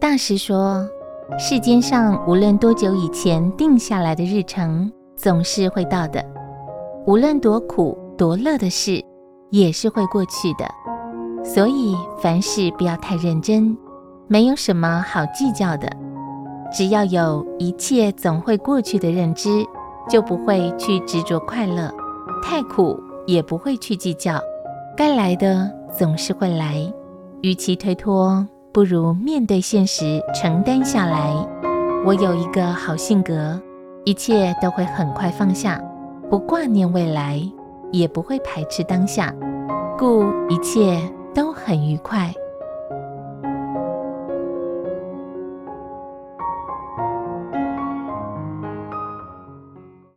大师说，世间上无论多久以前定下来的日程，总是会到的；无论多苦多乐的事，也是会过去的。所以凡事不要太认真，没有什么好计较的。只要有一切总会过去的认知，就不会去执着快乐；太苦也不会去计较。该来的总是会来，与其推脱，不如面对现实，承担下来。我有一个好性格，一切都会很快放下，不挂念未来，也不会排斥当下，故一切都很愉快。